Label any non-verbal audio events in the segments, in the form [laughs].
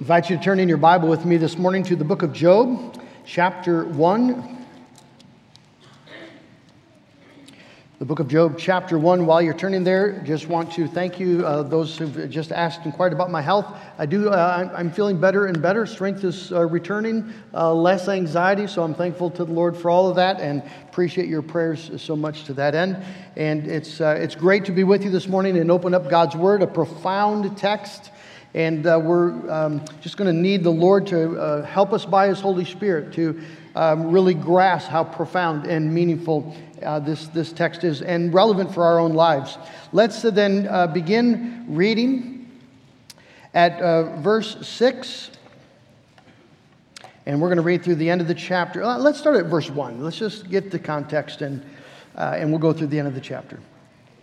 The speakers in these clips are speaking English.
invite you to turn in your Bible with me this morning to the book of Job, chapter 1. The book of Job, chapter 1. While you're turning there, just want to thank you, uh, those who've just asked, inquired about my health. I do, uh, I'm feeling better and better. Strength is uh, returning, uh, less anxiety, so I'm thankful to the Lord for all of that and appreciate your prayers so much to that end. And it's, uh, it's great to be with you this morning and open up God's Word, a profound text. And uh, we're um, just going to need the Lord to help us by His Holy Spirit to um, really grasp how profound and meaningful uh, this, this text is and relevant for our own lives. Let's uh, then uh, begin reading at uh, verse 6. And we're going to read through the end of the chapter. Uh, let's start at verse 1. Let's just get the context and, uh, and we'll go through the end of the chapter.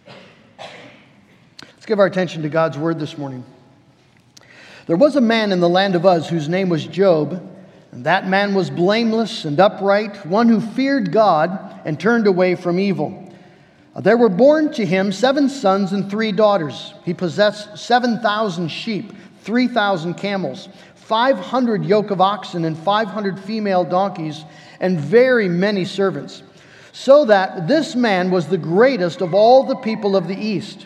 Let's give our attention to God's word this morning. There was a man in the land of Uz whose name was Job. And that man was blameless and upright, one who feared God and turned away from evil. Uh, there were born to him seven sons and three daughters. He possessed 7,000 sheep, 3,000 camels, 500 yoke of oxen, and 500 female donkeys, and very many servants. So that this man was the greatest of all the people of the East.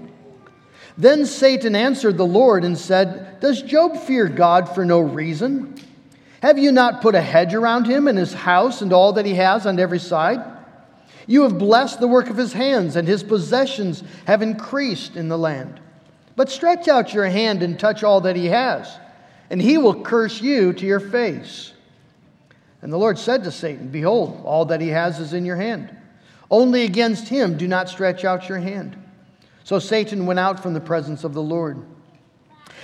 Then Satan answered the Lord and said, Does Job fear God for no reason? Have you not put a hedge around him and his house and all that he has on every side? You have blessed the work of his hands, and his possessions have increased in the land. But stretch out your hand and touch all that he has, and he will curse you to your face. And the Lord said to Satan, Behold, all that he has is in your hand. Only against him do not stretch out your hand. So Satan went out from the presence of the Lord.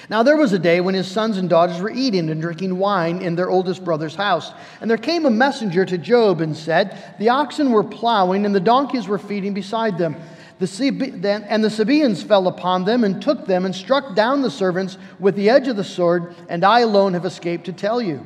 Now there was a day when his sons and daughters were eating and drinking wine in their oldest brother's house. And there came a messenger to Job and said, The oxen were plowing and the donkeys were feeding beside them. The and the Sabaeans fell upon them and took them and struck down the servants with the edge of the sword, and I alone have escaped to tell you.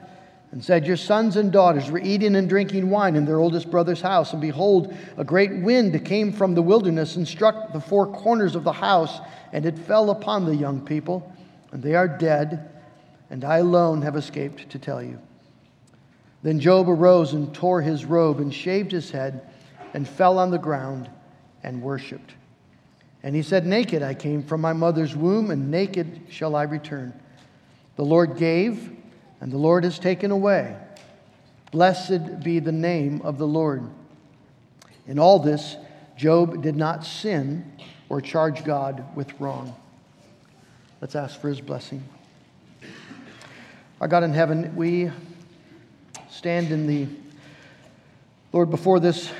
and said, Your sons and daughters were eating and drinking wine in their oldest brother's house, and behold, a great wind came from the wilderness and struck the four corners of the house, and it fell upon the young people, and they are dead and I alone have escaped to tell you. Then Job arose and tore his robe and shaved his head and fell on the ground and worshiped. And he said, Naked I came from my mother's womb, and naked shall I return. The Lord gave, and the Lord has taken away. Blessed be the name of the Lord. In all this, Job did not sin or charge God with wrong. Let's ask for his blessing. Our God in heaven, we stand in the, Lord, before this,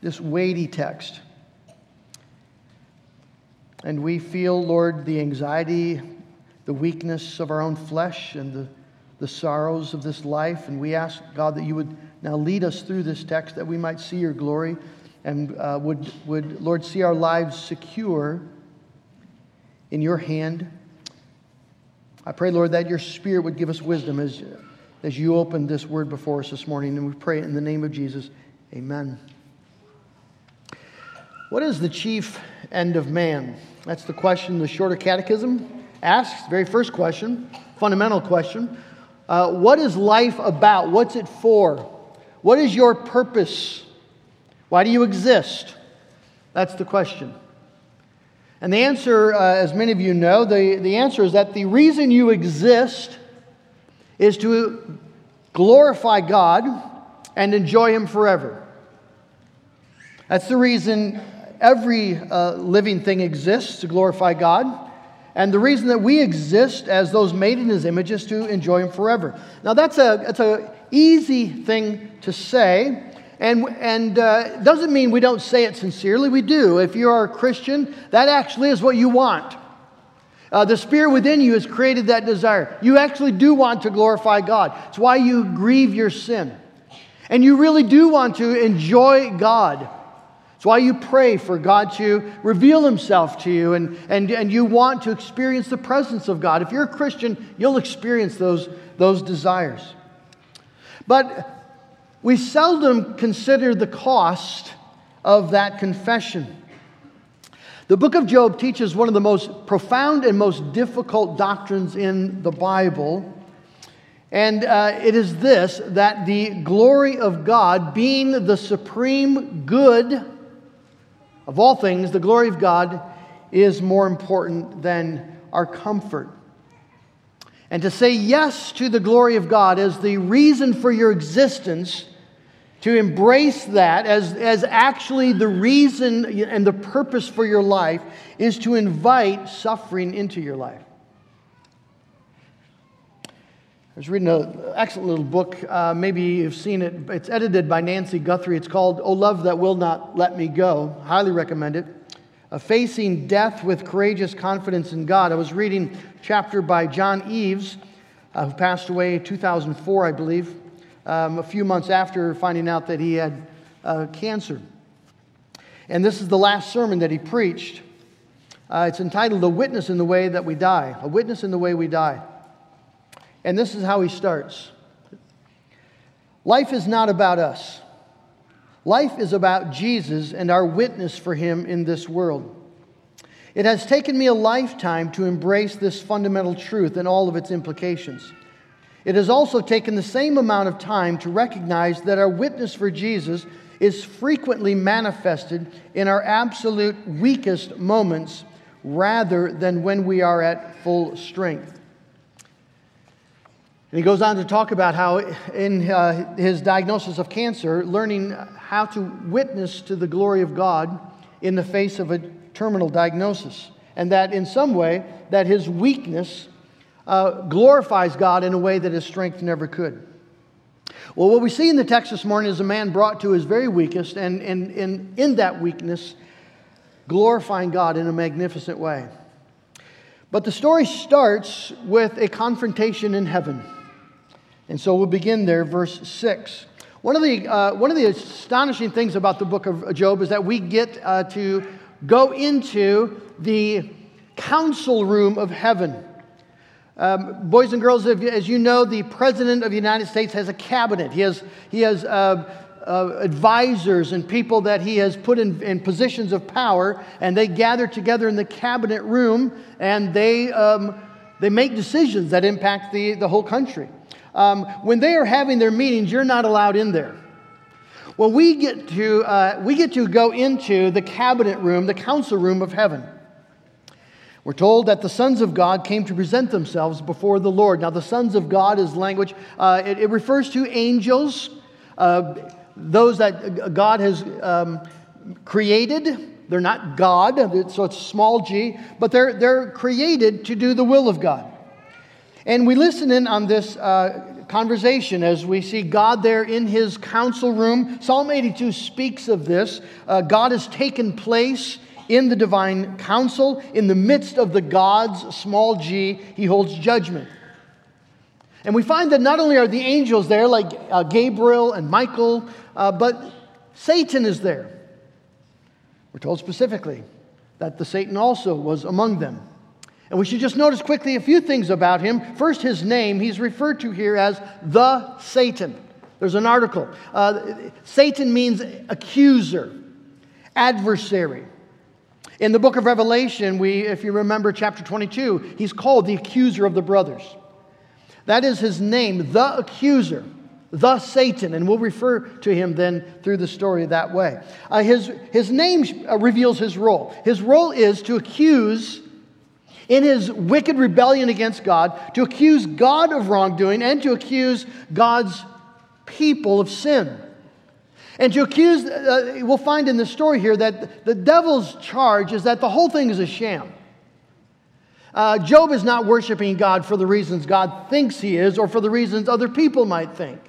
this weighty text. And we feel, Lord, the anxiety, the weakness of our own flesh, and the, the sorrows of this life. And we ask, God, that you would now lead us through this text that we might see your glory and uh, would, would, Lord, see our lives secure in your hand. I pray, Lord, that your Spirit would give us wisdom as, as you open this word before us this morning. And we pray in the name of Jesus. Amen. What is the chief end of man? That's the question the Shorter Catechism asks. Very first question, fundamental question. Uh, what is life about? What's it for? What is your purpose? Why do you exist? That's the question. And the answer, uh, as many of you know, the, the answer is that the reason you exist is to glorify God and enjoy Him forever. That's the reason every uh, living thing exists to glorify God. And the reason that we exist as those made in his image is to enjoy him forever. Now, that's a, that's a easy thing to say, and, and uh, doesn't mean we don't say it sincerely. We do. If you are a Christian, that actually is what you want. Uh, the spirit within you has created that desire. You actually do want to glorify God. It's why you grieve your sin. And you really do want to enjoy God. It's why you pray for God to reveal Himself to you and, and, and you want to experience the presence of God. If you're a Christian, you'll experience those, those desires. But we seldom consider the cost of that confession. The book of Job teaches one of the most profound and most difficult doctrines in the Bible. And uh, it is this that the glory of God, being the supreme good, of all things, the glory of God is more important than our comfort. And to say yes to the glory of God as the reason for your existence, to embrace that as, as actually the reason and the purpose for your life, is to invite suffering into your life. I was reading an excellent little book. Uh, maybe you've seen it. It's edited by Nancy Guthrie. It's called Oh Love That Will Not Let Me Go. Highly recommend it. Uh, Facing Death with Courageous Confidence in God. I was reading chapter by John Eaves, uh, who passed away in 2004, I believe, um, a few months after finding out that he had uh, cancer. And this is the last sermon that he preached. Uh, it's entitled A Witness in the Way That We Die. A Witness in the Way We Die. And this is how he starts Life is not about us, life is about Jesus and our witness for him in this world. It has taken me a lifetime to embrace this fundamental truth and all of its implications. It has also taken the same amount of time to recognize that our witness for Jesus is frequently manifested in our absolute weakest moments rather than when we are at full strength. He goes on to talk about how, in uh, his diagnosis of cancer, learning how to witness to the glory of God in the face of a terminal diagnosis. And that in some way, that his weakness uh, glorifies God in a way that his strength never could. Well, what we see in the text this morning is a man brought to his very weakest, and, and, and in that weakness, glorifying God in a magnificent way. But the story starts with a confrontation in heaven. And so we'll begin there, verse 6. One of, the, uh, one of the astonishing things about the book of Job is that we get uh, to go into the council room of heaven. Um, boys and girls, as you know, the President of the United States has a cabinet. He has, he has uh, uh, advisors and people that he has put in, in, positions of power, and they gather together in the cabinet room and they, um, they make decisions that impact the, the whole country. Um, when they are having their meetings, you're not allowed in there. Well, we get to, uh, we get to go into the cabinet room, the council room of heaven. We're told that the sons of God came to present themselves before the Lord. Now, the sons of God is language, uh, it, it, refers to angels, uh, those that God has um, created. They're not God, so it's small g, but they're, they're created to do the will of God. And we listen in on this uh, conversation as we see God there in his council room. Psalm 82 speaks of this. Uh, God has taken place in the divine council. In the midst of the gods, small g, he holds judgment. And we find that not only are the angels there, like uh, Gabriel and Michael, uh, but Satan is there. We're told specifically that the Satan also was among them. And we should just notice quickly a few things about him. First, his name. He's referred to here as the Satan. There's an article. Uh, Satan means accuser. adversary. In the book of Revelation, we, if you remember chapter 22, he's called the accuser of the brothers. That is his name, the accuser, the Satan, and we'll refer to him then through the story that way. Uh, his, his name uh, reveals his role. His role is to accuse, in his wicked rebellion against God, to accuse God of wrongdoing and to accuse God's people of sin. And to accuse, uh, we'll find in the story here that the devil's charge is that the whole thing is a sham. Uh, Job is not worshiping God for the reasons God thinks he is or for the reasons other people might think.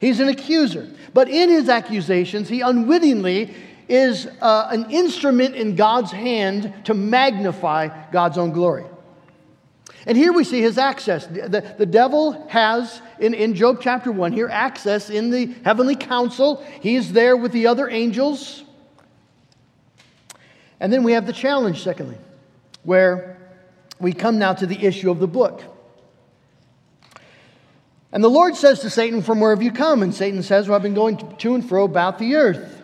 He's an accuser. But in his accusations, he unwittingly is uh, an instrument in God's hand to magnify God's own glory. And here we see his access. The, the devil has, in, in Job chapter 1, here access in the heavenly council. He is there with the other angels. And then we have the challenge, secondly, where we come now to the issue of the book. And the Lord says to Satan, From where have you come? And Satan says, Well, I've been going to and fro about the earth.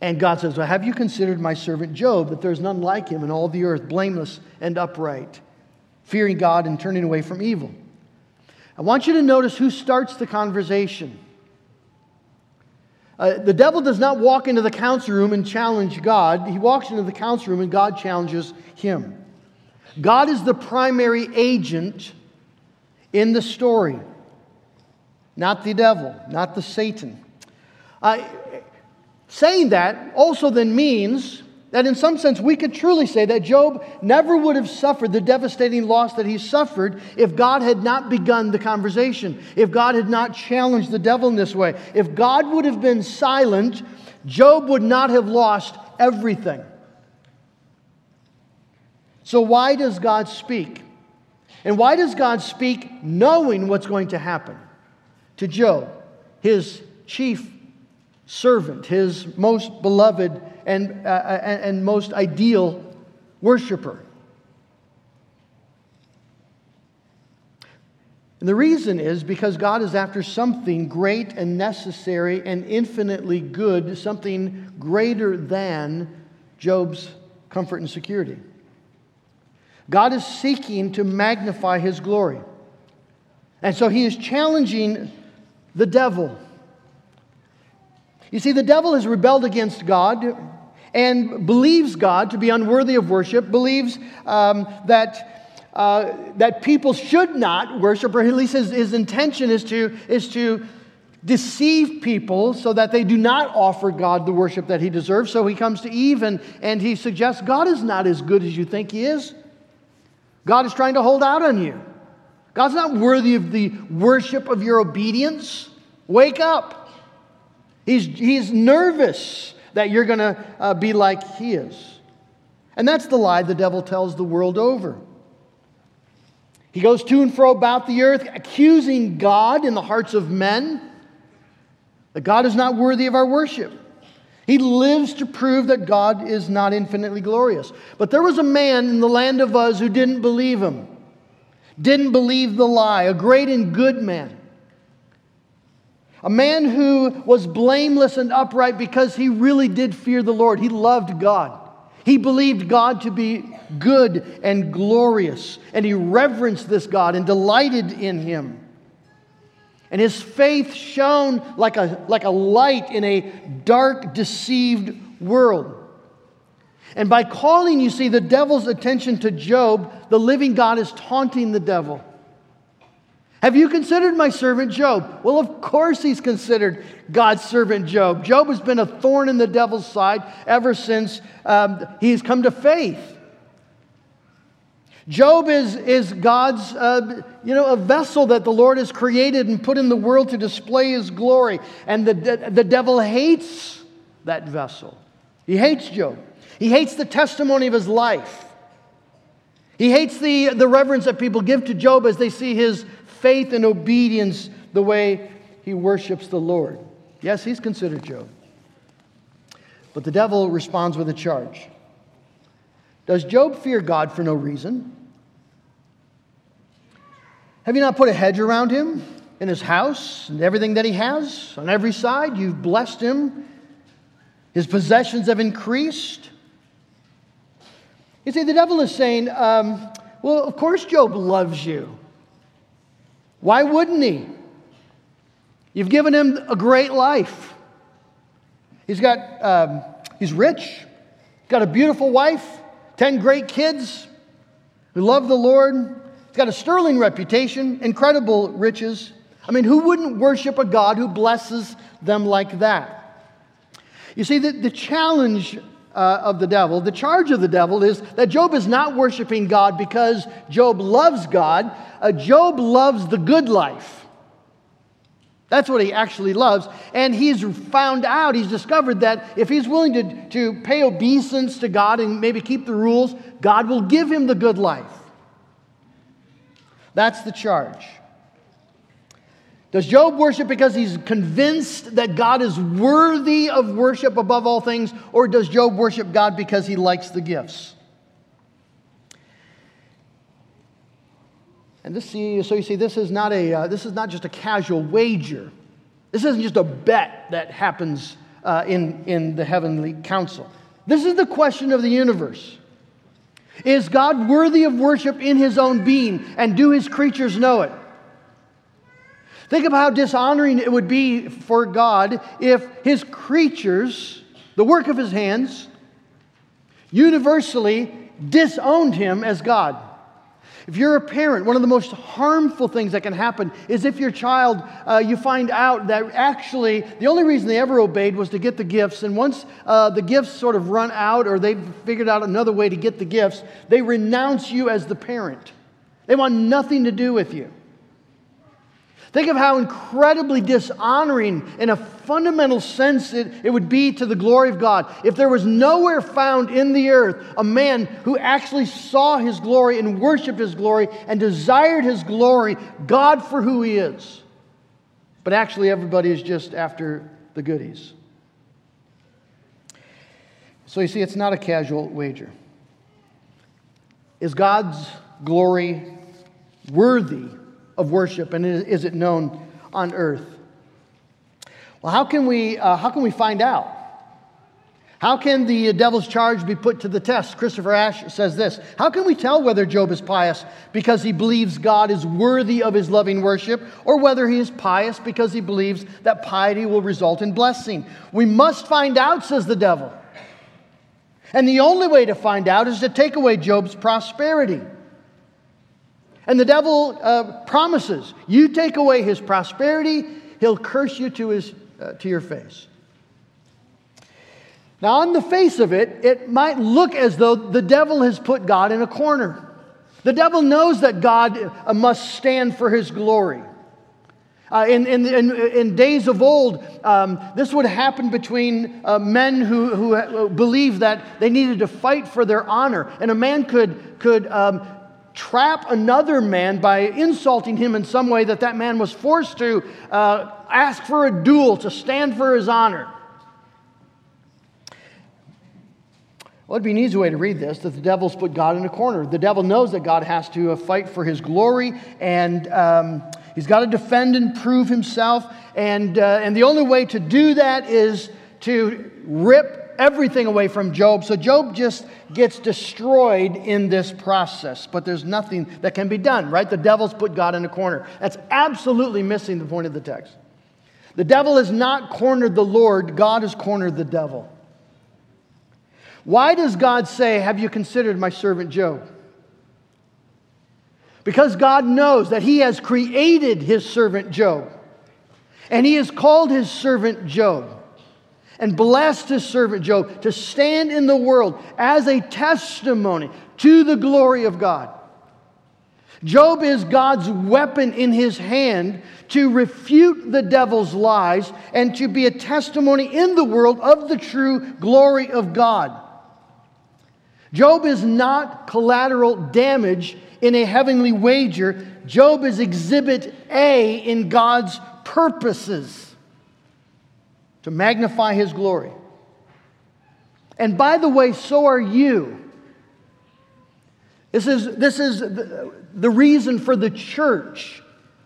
And God says, Well, have you considered my servant Job, that there's none like him in all the earth, blameless and upright? fearing God and turning away from evil. I want you to notice who starts the conversation. Uh, the devil does not walk into the council room and challenge God. He walks into the council room and God challenges him. God is the primary agent in the story, not the devil, not the Satan. Uh, saying that also then means that in some sense, we could truly say that Job never would have suffered the devastating loss that he suffered if God had not begun the conversation, if God had not challenged the devil in this way. If God would have been silent, Job would not have lost everything. So, why does God speak? And why does God speak knowing what's going to happen to Job, his chief servant, his most beloved and, uh, uh and most ideal worshiper. And the reason is because God is after something great and necessary and infinitely good, something greater than Job's comfort and security. God is seeking to magnify his glory. And so he is challenging the devil you see, the devil has rebelled against God and believes God to be unworthy of worship, believes um, that, uh, that people should not worship, or at least his, his intention is to, is to deceive people so that they do not offer God the worship that he deserves. So he comes to Eve and, and he suggests God is not as good as you think he is. God is trying to hold out on you. God's not worthy of the worship of your obedience. Wake up. He's, he's nervous that you're going to uh, be like he is. And that's the lie the devil tells the world over. He goes to and fro about the earth, accusing God in the hearts of men that God is not worthy of our worship. He lives to prove that God is not infinitely glorious. But there was a man in the land of Uz who didn't believe him, didn't believe the lie, a great and good man. A man who was blameless and upright because he really did fear the Lord. He loved God. He believed God to be good and glorious, and he reverenced this God and delighted in him. And his faith shone like a, like a light in a dark, deceived world. And by calling, you see, the devil's attention to Job, the living God is taunting the devil. Have you considered my servant Job? Well, of course he's considered God's servant Job. Job has been a thorn in the devil's side ever since um, he's come to faith. Job is, is God's, uh, you know, a vessel that the Lord has created and put in the world to display his glory. And the, the devil hates that vessel. He hates Job. He hates the testimony of his life. He hates the, the reverence that people give to Job as they see his faith and obedience the way he worships the Lord. Yes, he's considered Job. But the devil responds with a charge. Does Job fear God for no reason? Have you not put a hedge around him in his house and everything that he has on every side? You've blessed him. His possessions have increased. You see, the devil is saying, um, well, of course Job loves you. Why wouldn't he? You've given him a great life. He's got, um, he's rich, got a beautiful wife, 10 great kids who love the Lord. He's got a sterling reputation, incredible riches. I mean, who wouldn't worship a God who blesses them like that? You see, the, the challenge uh, of the devil, the charge of the devil is that Job is not worshiping God because Job loves God. Uh, Job loves the good life. That's what he actually loves. And he's found out, he's discovered that if he's willing to, to pay obeisance to God and maybe keep the rules, God will give him the good life. That's the charge. Does Job worship because he's convinced that God is worthy of worship above all things, or does Job worship God because he likes the gifts? And this, so you see, this is not a, uh, this is not just a casual wager. This isn't just a bet that happens uh, in, in the heavenly council. This is the question of the universe. Is God worthy of worship in his own being, and do his creatures know it? Think of how dishonoring it would be for God if his creatures, the work of his hands, universally disowned him as God. If you're a parent, one of the most harmful things that can happen is if your child, uh, you find out that actually the only reason they ever obeyed was to get the gifts. And once uh, the gifts sort of run out or they've figured out another way to get the gifts, they renounce you as the parent. They want nothing to do with you. Think of how incredibly dishonoring, in a fundamental sense, it, it would be to the glory of God if there was nowhere found in the earth a man who actually saw his glory and worshiped his glory and desired his glory, God for who he is. But actually, everybody is just after the goodies. So you see, it's not a casual wager. Is God's glory worthy of worship, and is it known on earth? Well, how can we, uh, how can we find out? How can the devil's charge be put to the test? Christopher Ash says this How can we tell whether Job is pious because he believes God is worthy of his loving worship, or whether he is pious because he believes that piety will result in blessing? We must find out, says the devil. And the only way to find out is to take away Job's prosperity. And the devil uh, promises you take away his prosperity, he'll curse you to, his, uh, to your face. Now, on the face of it, it might look as though the devil has put God in a corner. The devil knows that God uh, must stand for his glory. Uh, in, in, in, in, days of old, um, this would happen between uh, men who, who believed that they needed to fight for their honor. And a man could, could um, trap another man by insulting him in some way that that man was forced to uh, ask for a duel to stand for his honor. Well, it'd be an easy way to read this that the devil's put God in a corner. The devil knows that God has to uh, fight for his glory, and um, he's got to defend and prove himself. And, uh, and the only way to do that is to rip everything away from Job. So Job just gets destroyed in this process, but there's nothing that can be done, right? The devil's put God in a corner. That's absolutely missing the point of the text. The devil has not cornered the Lord, God has cornered the devil. Why does God say, Have you considered my servant Job? Because God knows that He has created His servant Job, and He has called His servant Job and blessed his servant Job to stand in the world as a testimony to the glory of God. Job is God's weapon in his hand to refute the devil's lies and to be a testimony in the world of the true glory of God. Job is not collateral damage in a heavenly wager. Job is exhibit A in God's purposes to magnify his glory. And by the way, so are you. This is, this is the, the reason for the church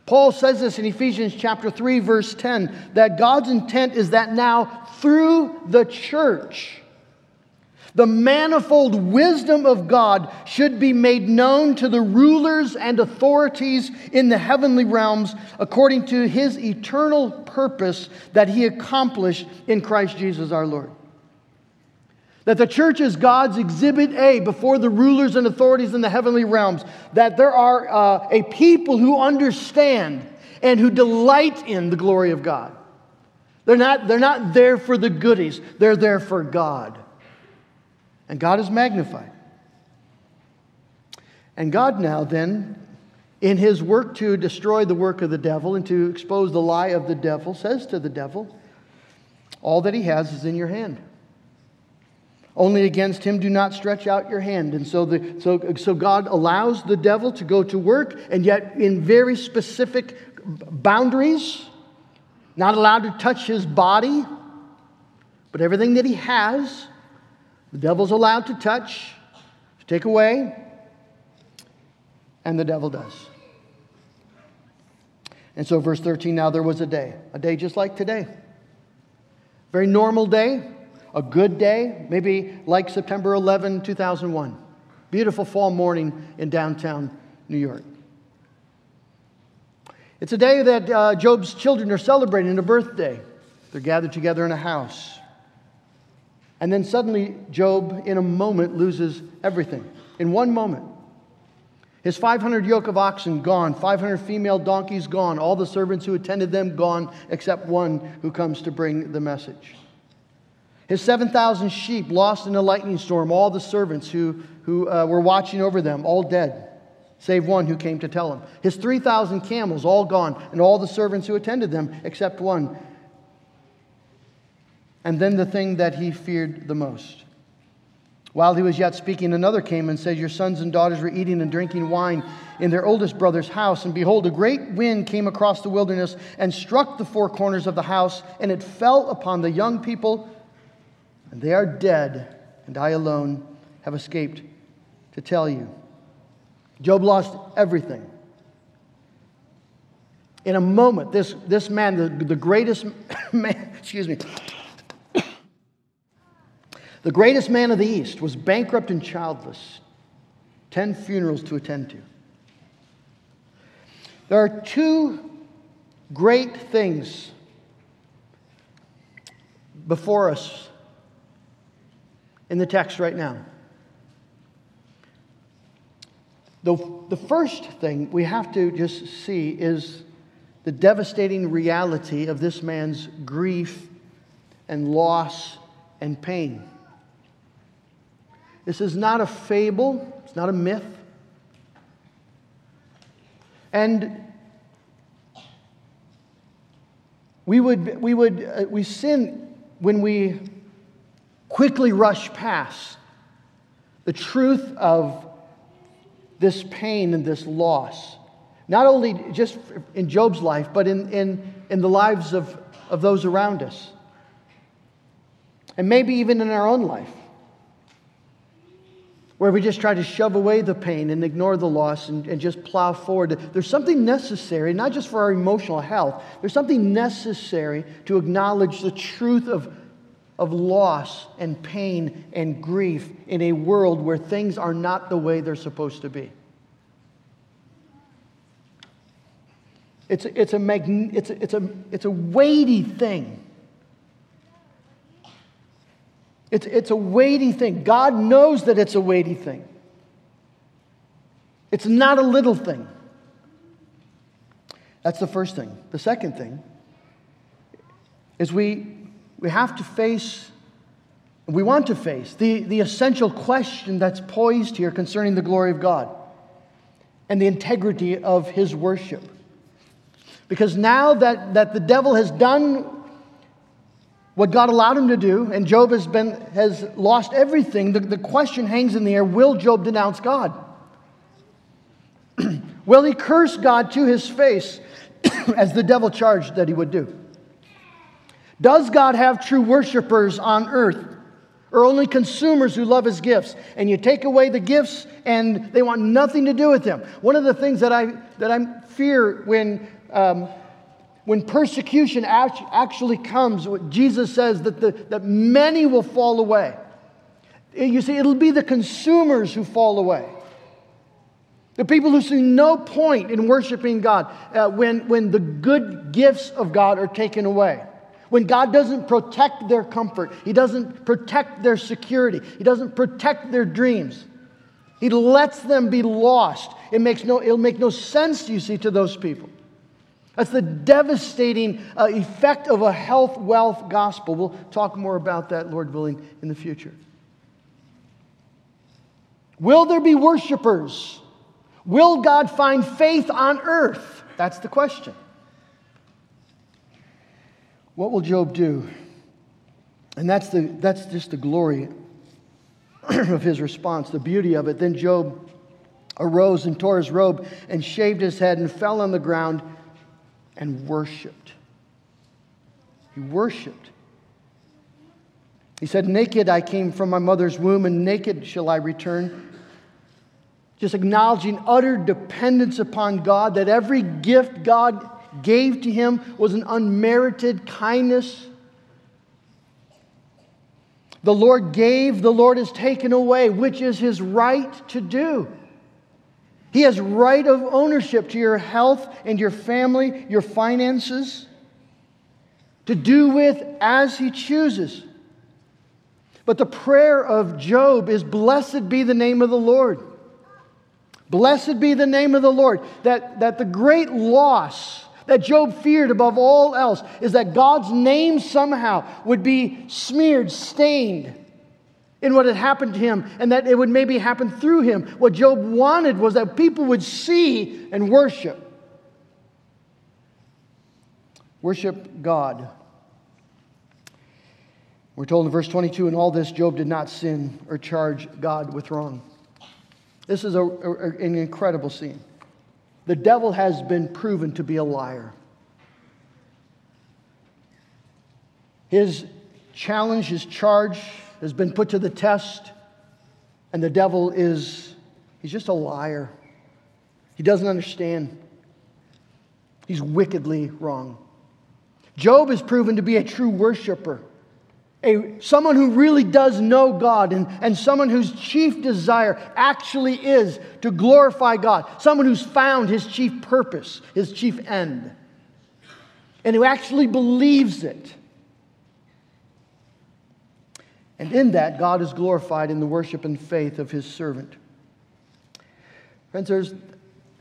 Paul says this in Ephesians chapter 3 verse 10 that God's intent is that now through the church the manifold wisdom of God should be made known to the rulers and authorities in the heavenly realms according to his eternal purpose that he accomplished in Christ Jesus our Lord. That the church is God's exhibit A before the rulers and authorities in the heavenly realms. That there are uh, a people who understand and who delight in the glory of God. They're not, they're not there for the goodies, they're there for God. And God is magnified. And God now, then, in his work to destroy the work of the devil and to expose the lie of the devil, says to the devil, All that he has is in your hand. Only against him do not stretch out your hand. And so, the, so, so God allows the devil to go to work, and yet in very specific boundaries, not allowed to touch his body, but everything that he has, the devil's allowed to touch, to take away, and the devil does. And so, verse 13 now there was a day, a day just like today. Very normal day, a good day, maybe like September 11, 2001. Beautiful fall morning in downtown New York. It's a day that uh, Job's children are celebrating a birthday. They're gathered together in a house. And then suddenly, Job, in a moment, loses everything. In one moment. His 500 yoke of oxen gone, 500 female donkeys gone, all the servants who attended them gone, except one who comes to bring the message. His 7,000 sheep lost in a lightning storm, all the servants who, who uh, were watching over them, all dead, save one who came to tell him. His 3,000 camels, all gone, and all the servants who attended them, except one. And then the thing that he feared the most. While he was yet speaking, another came and said, Your sons and daughters were eating and drinking wine in their oldest brother's house. And behold, a great wind came across the wilderness and struck the four corners of the house, and it fell upon the young people and they are dead, and I alone have escaped to tell you. Job lost everything. In a moment, this, this man, the, the greatest [coughs] man, [coughs] excuse me, the greatest man of the East, was bankrupt and childless. Ten funerals to attend to. There are two great things before us in the text right now. The, the first thing we have to just see is the devastating reality of this man's grief and loss and pain. This is not a fable, it's not a myth. And we would, we would uh, we sin when we quickly rush past the truth of this pain and this loss. Not only just in Job's life, but in, in, in the lives of, of those around us. And maybe even in our own life, where we just try to shove away the pain and ignore the loss and, and just plow forward. There's something necessary, not just for our emotional health, there's something necessary to acknowledge the truth of of loss and pain and grief in a world where things are not the way they're supposed to be. It's a, it's a, magn- it's a, it's a, it's a weighty thing. It's, it's a weighty thing. God knows that it's a weighty thing. It's not a little thing. That's the first thing. The second thing is we we have to face, we want to face, the, the essential question that's poised here concerning the glory of God and the integrity of his worship. Because now that, that the devil has done what God allowed him to do, and Job has, been, has lost everything, the, the question hangs in the air will Job denounce God? [clears throat] will he curse God to his face [clears throat] as the devil charged that he would do? Does God have true worshipers on earth? or only consumers who love his gifts. And you take away the gifts and they want nothing to do with them. One of the things that I, that I fear when, um, when persecution actually comes, Jesus says that, the, that many will fall away. You see, it'll be the consumers who fall away. The people who see no point in worshiping God uh, when, when the good gifts of God are taken away. When God doesn't protect their comfort, He doesn't protect their security, He doesn't protect their dreams. He lets them be lost. It makes no, it'll make no sense, you see, to those people. That's the devastating uh, effect of a health wealth gospel. We'll talk more about that, Lord willing, in the future. Will there be worshipers? Will God find faith on earth? That's the question. What will Job do? And that's, the, that's just the glory [clears throat] of his response, the beauty of it. Then Job arose and tore his robe and shaved his head and fell on the ground and worshiped. He worshiped. He said, Naked I came from my mother's womb, and naked shall I return. Just acknowledging utter dependence upon God, that every gift God gave to him was an unmerited kindness. The Lord gave, the Lord has taken away, which is his right to do. He has right of ownership to your health and your family, your finances, to do with as he chooses. But the prayer of Job is Blessed be the name of the Lord. Blessed be the name of the Lord. That, that the great loss that Job feared above all else is that God's name somehow would be smeared, stained in what had happened to him, and that it would maybe happen through him. What Job wanted was that people would see and worship. Worship God. We're told in verse 22 in all this, Job did not sin or charge God with wrong. This is a, a, an incredible scene. The devil has been proven to be a liar. His challenge, his charge has been put to the test, and the devil is, he's just a liar. He doesn't understand. He's wickedly wrong. Job is proven to be a true worshiper a, someone who really does know God and, and someone whose chief desire actually is to glorify God, someone who's found his chief purpose, his chief end, and who actually believes it. And in that, God is glorified in the worship and faith of his servant. Friends, there's,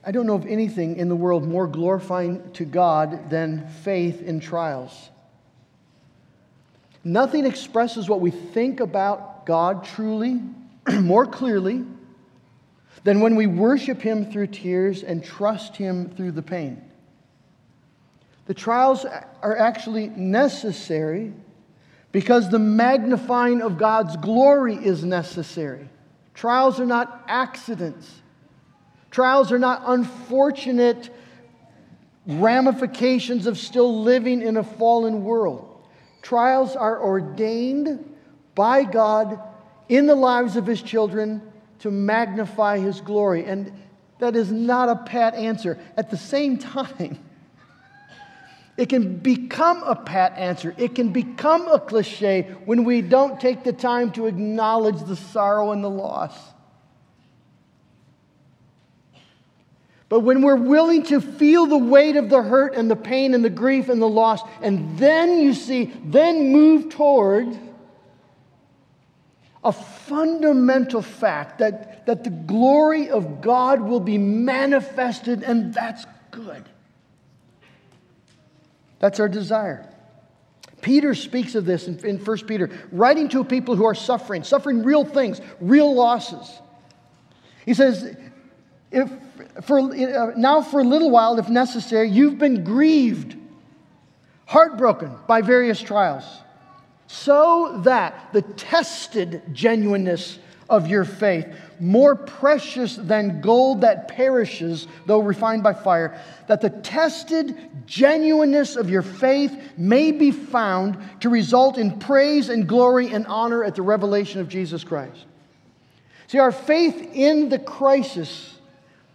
I don't know of anything in the world more glorifying to God than faith in trials. Nothing expresses what we think about God truly, [clears throat] more clearly, than when we worship Him through tears and trust Him through the pain. The trials are actually necessary because the magnifying of God's glory is necessary. Trials are not accidents, trials are not unfortunate ramifications of still living in a fallen world. Trials are ordained by God in the lives of his children to magnify his glory. And that is not a pat answer. At the same [laughs] time, it can become a pat answer. It can become a cliche when we don't take the time to acknowledge the sorrow and the loss. But when we're willing to feel the weight of the hurt and the pain and the grief and the loss, and then you see, then move toward a fundamental fact that, that the glory of God will be manifested, and that's good. That's our desire. Peter speaks of this in, in 1 Peter, writing to people who are suffering, suffering real things, real losses. He says, if, for, uh, now, for a little while, if necessary, you've been grieved, heartbroken by various trials, so that the tested genuineness of your faith, more precious than gold that perishes, though refined by fire, that the tested genuineness of your faith may be found to result in praise and glory and honor at the revelation of Jesus Christ. See, our faith in the crisis,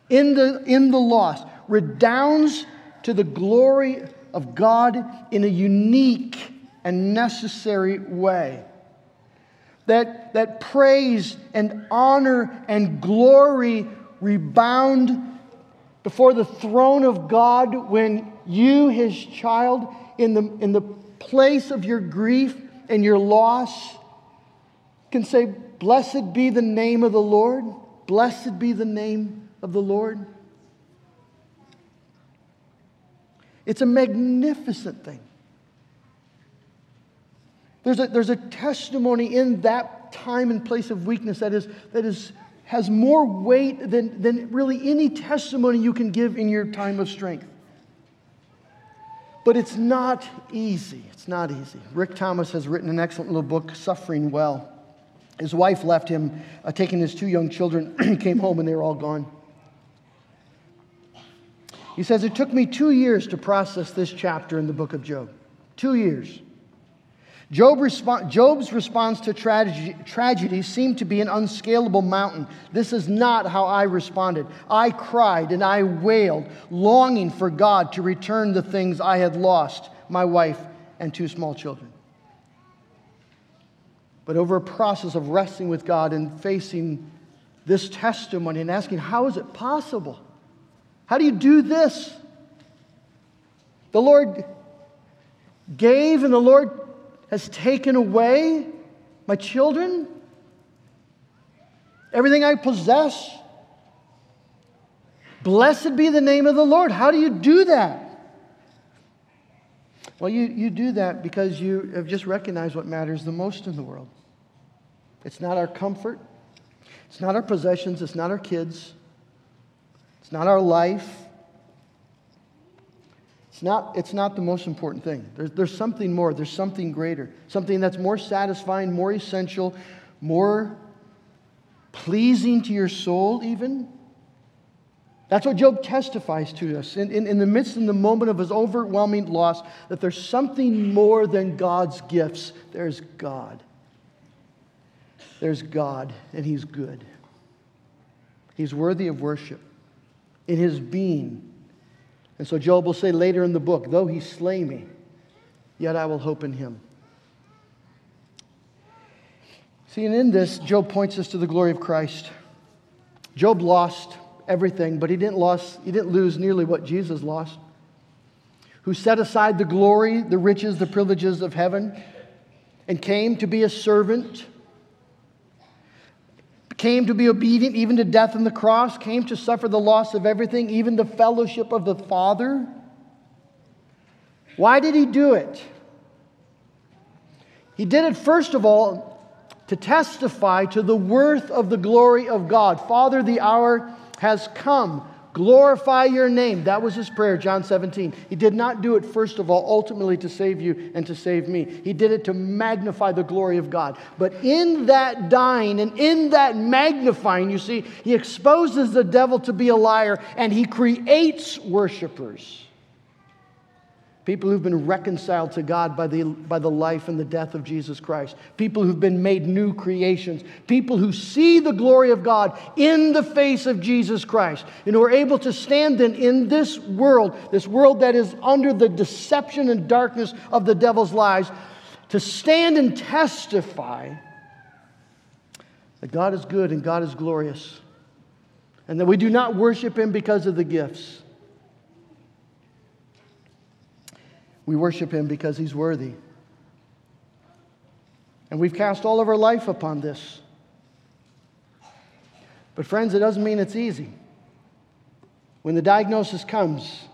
in the, in the loss, redounds to the glory of God in a unique and necessary way that, that praise and honor and glory rebound before the throne of God when you, his child, in the, in the place of your grief and your loss, can say, Blessed be the name of the Lord. Blessed be the name of the Lord. It's a magnificent thing. There's a, there's a testimony in that time and place of weakness that, is, that is, has more weight than, than really any testimony you can give in your time of strength. But it's not easy. It's not easy. Rick Thomas has written an excellent little book, Suffering Well. His wife left him, uh, taking his two young children. [clears throat] came home and they were all gone. He says, It took me two years to process this chapter in the book of Job. Two years. Job Job's response to tragedy, tragedy seemed to be an unscalable mountain. This is not how I responded. I cried and I wailed, longing for God to return the things I had lost my wife and two small children. But over a process of wrestling with God and facing this testimony and asking, How is it possible? How do you do this? The Lord gave and the Lord has taken away my children, everything I possess. Blessed be the name of the Lord. How do you do that? Well, you, you do that because you have just recognized what matters the most in the world. It's not our comfort, it's not our possessions, it's not our kids, it's not our life, it's not, it's not the most important thing. There's, there's something more, there's something greater, something that's more satisfying, more essential, more pleasing to your soul, even. That's what Job testifies to us in, in, in the midst, in the moment of his overwhelming loss, that there's something more than God's gifts. There's God. There's God, and He's good. He's worthy of worship in His being and so Job will say later in the book, though he slay me, yet I will hope in him. See, and in this, Job points us to the glory of Christ. Job lost everything, but he didn't, lost, he didn't lose nearly what Jesus lost, who set aside the glory, the riches, the privileges of heaven, and came to be a servant came to be obedient even to death on the cross, came to suffer the loss of everything, even the fellowship of the Father. Why did he do it? He did it, first of all, to testify to the worth of the glory of God. Father, the hour has come. Glorify your name. That was his prayer, John 17. He did not do it, first of all, ultimately to save you and to save me. He did it to magnify the glory of God. But in that dying and in that magnifying, you see, he exposes the devil to be a liar and he creates worshipers. People who've been reconciled to God by the, by the life and the death of Jesus Christ. People who've been made new creations. People who see the glory of God in the face of Jesus Christ. And who are able to stand then in this world, this world that is under the deception and darkness of the devil's lies, to stand and testify that God is good and God is glorious. And that we do not worship Him because of the gifts We worship him because he's worthy. And we've cast all of our life upon this. But, friends, it doesn't mean it's easy. When the diagnosis comes,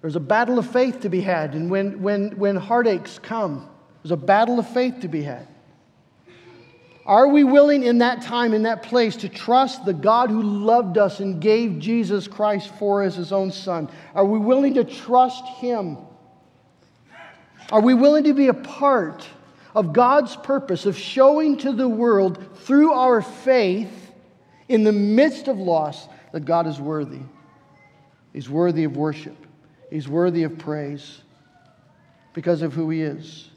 there's a battle of faith to be had. And when, when, when heartaches come, there's a battle of faith to be had. Are we willing in that time, in that place, to trust the God who loved us and gave Jesus Christ for us, his own son? Are we willing to trust him? Are we willing to be a part of God's purpose of showing to the world through our faith in the midst of loss that God is worthy. He's worthy of worship, He's worthy of praise because of who He is,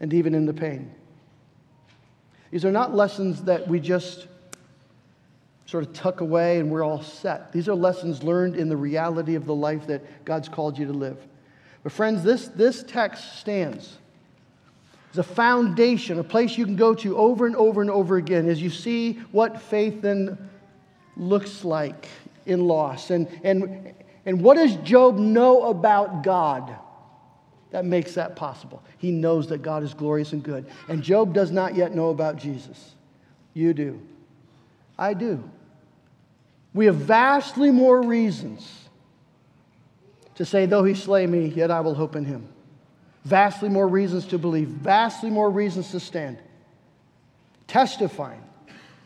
and even in the pain. These are not lessons that we just sort of tuck away and we're all set. These are lessons learned in the reality of the life that God's called you to live. But, friends, this, this text stands as a foundation, a place you can go to over and over and over again as you see what faith then looks like in loss. And, and, and what does Job know about God? That makes that possible. He knows that God is glorious and good. And Job does not yet know about Jesus. You do. I do. We have vastly more reasons to say, though he slay me, yet I will hope in him. Vastly more reasons to believe, vastly more reasons to stand. Testifying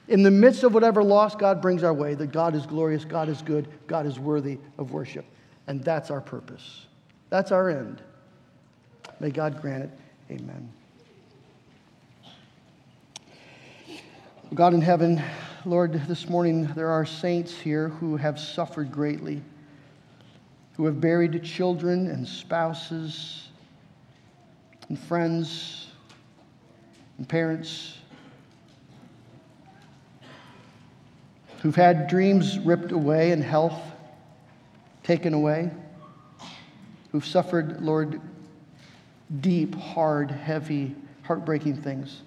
in the midst of whatever loss God brings our way that God is glorious, God is good, God is worthy of worship. And that's our purpose. That's our end. May God grant it. Amen. God in heaven, Lord, this morning there are saints here who have suffered greatly, who have buried children and spouses and friends and parents, who've had dreams ripped away and health taken away, who've suffered, Lord, deep, hard, heavy, heartbreaking things.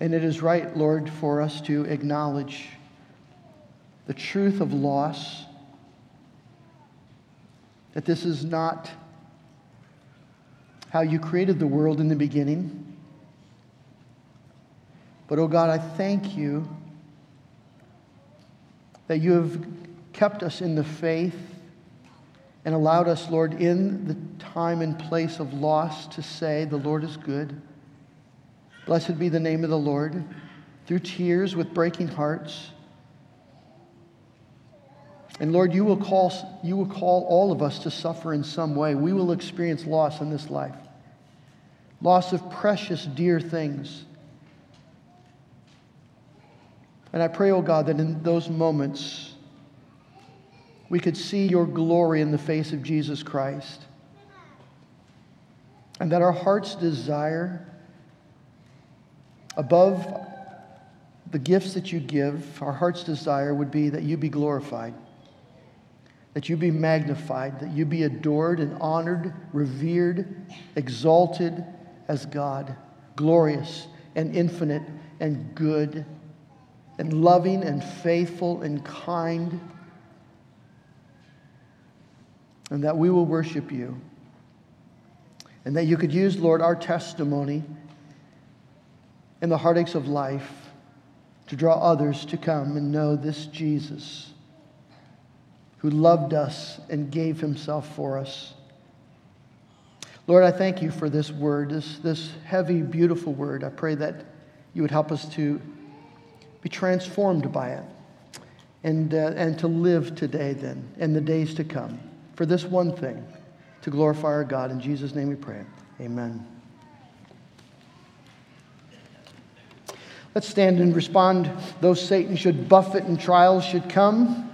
And it is right, Lord, for us to acknowledge the truth of loss, that this is not how you created the world in the beginning. But, oh God, I thank you that you have kept us in the faith and allowed us, Lord, in the time and place of loss to say, The Lord is good. Blessed be the name of the Lord. Through tears with breaking hearts. And Lord, you will, call, you will call all of us to suffer in some way. We will experience loss in this life loss of precious, dear things. And I pray, oh God, that in those moments, we could see your glory in the face of Jesus Christ. And that our heart's desire, above the gifts that you give, our heart's desire would be that you be glorified, that you be magnified, that you be adored and honored, revered, exalted as God, glorious and infinite and good and loving and faithful and kind and that we will worship you. And that you could use, Lord, our testimony in the heartaches of life to draw others to come and know this Jesus who loved us and gave himself for us. Lord, I thank you for this word, this, this heavy, beautiful word. I pray that you would help us to be transformed by it and, uh, and to live today, then, and the days to come for this one thing to glorify our God. In Jesus' name we pray. Amen. Let's stand and respond. Though Satan should buffet and trials should come,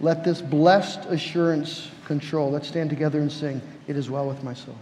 let this blessed assurance control. Let's stand together and sing, It is well with my soul.